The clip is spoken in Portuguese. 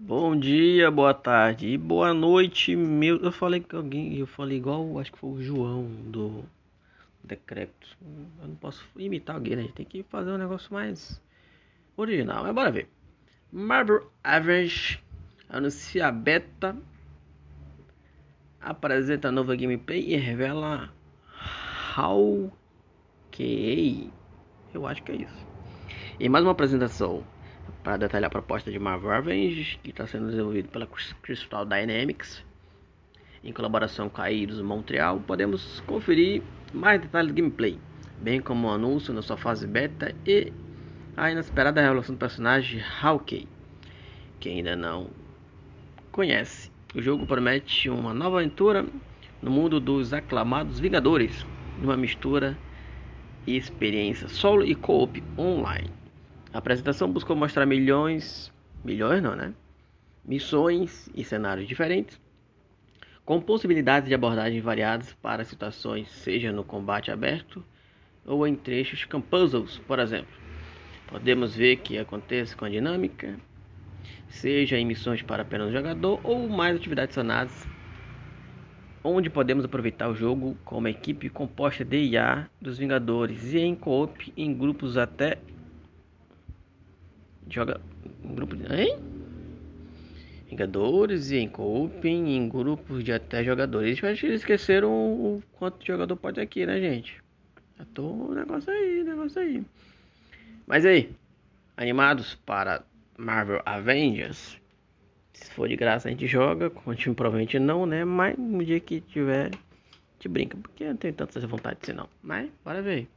Bom dia, boa tarde e boa noite, meu. Eu falei que alguém, eu falei igual, acho que foi o João do Decreto. Eu não posso imitar alguém, né? Tem que fazer um negócio mais original. Mas bora ver. Marvel Avengers anuncia a beta, apresenta nova gameplay e revela Hawkeye. Eu acho que é isso. E mais uma apresentação para detalhar a proposta de Marvel Avengers, que está sendo desenvolvido pela Crystal Dynamics, em colaboração com a Eidos Montreal, podemos conferir mais detalhes do gameplay, bem como o anúncio na sua fase beta e a inesperada revelação do personagem Hawkeye, que ainda não conhece. O jogo promete uma nova aventura no mundo dos aclamados Vingadores, numa mistura e experiência solo e co-op online. A apresentação buscou mostrar milhões, milhões não, né? Missões e cenários diferentes, com possibilidades de abordagem variadas para situações, seja no combate aberto ou em trechos com puzzles, por exemplo. Podemos ver que acontece com a dinâmica, seja em missões para apenas o jogador ou mais atividades adicionadas, onde podemos aproveitar o jogo com uma equipe composta de IA dos Vingadores e em co-op em grupos até joga em grupo de. Hein? Vingadores e em coping em grupos de até jogadores. Que eles esqueceram o quanto jogador pode aqui, né, gente? Já tô negócio aí, negócio aí. Mas aí, animados para Marvel Avengers? Se for de graça a gente joga, continue provavelmente não, né? Mas no dia que tiver, te brinca, porque eu não tenho tanta vontade assim não. Mas bora ver.